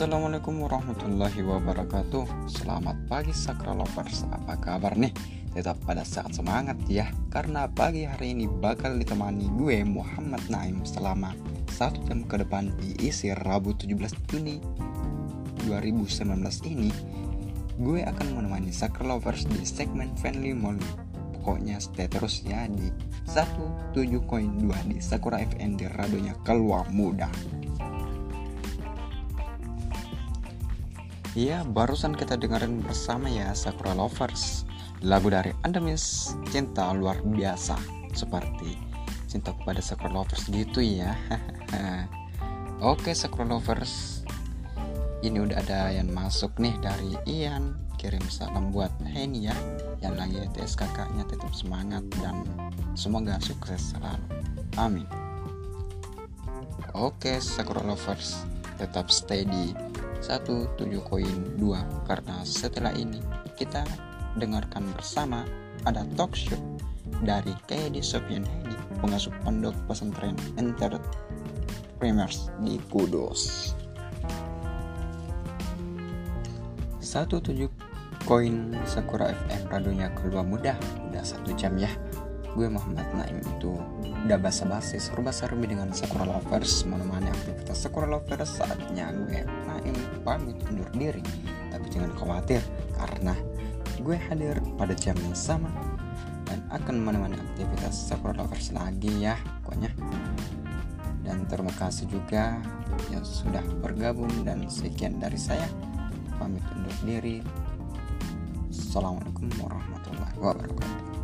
Assalamualaikum warahmatullahi wabarakatuh. Selamat pagi Sakra Lovers. Apa kabar nih? Tetap pada saat semangat ya Karena pagi hari ini bakal ditemani gue Muhammad Naim Selama satu jam ke depan diisi Rabu 17 Juni 2019 ini. Gue akan menemani Sakra Lovers di segmen Friendly Molly Pokoknya stay terus ya di 17.2 di Sakura FN di radionya keluar muda Iya, barusan kita dengerin bersama ya Sakura Lovers. Lagu dari Andamis Cinta Luar Biasa. Seperti cinta kepada Sakura Lovers gitu ya. Oke Sakura Lovers. Ini udah ada yang masuk nih dari Ian. Kirim salam buat Henny ya Yang lagi tes kakaknya tetap semangat Dan semoga sukses selalu. Amin. Oke Sakura Lovers Tetap stay di 17.2 karena setelah ini kita dengarkan bersama ada talk show dari KD Sofian Hedi pengasuh pondok pesantren Entrepreneurs di Kudus. 17 koin Sakura FM radionya keluar mudah. Udah satu jam ya gue Muhammad Naim itu udah basa-basi serba serbi dengan Sakura Lovers menemani aktivitas Sakura Lovers saatnya gue Naim pamit undur diri. Tapi jangan khawatir karena gue hadir pada jam yang sama dan akan menemani aktivitas Sakura Lovers lagi ya pokoknya. Dan terima kasih juga yang sudah bergabung dan sekian dari saya. Pamit undur diri. Assalamualaikum warahmatullahi wabarakatuh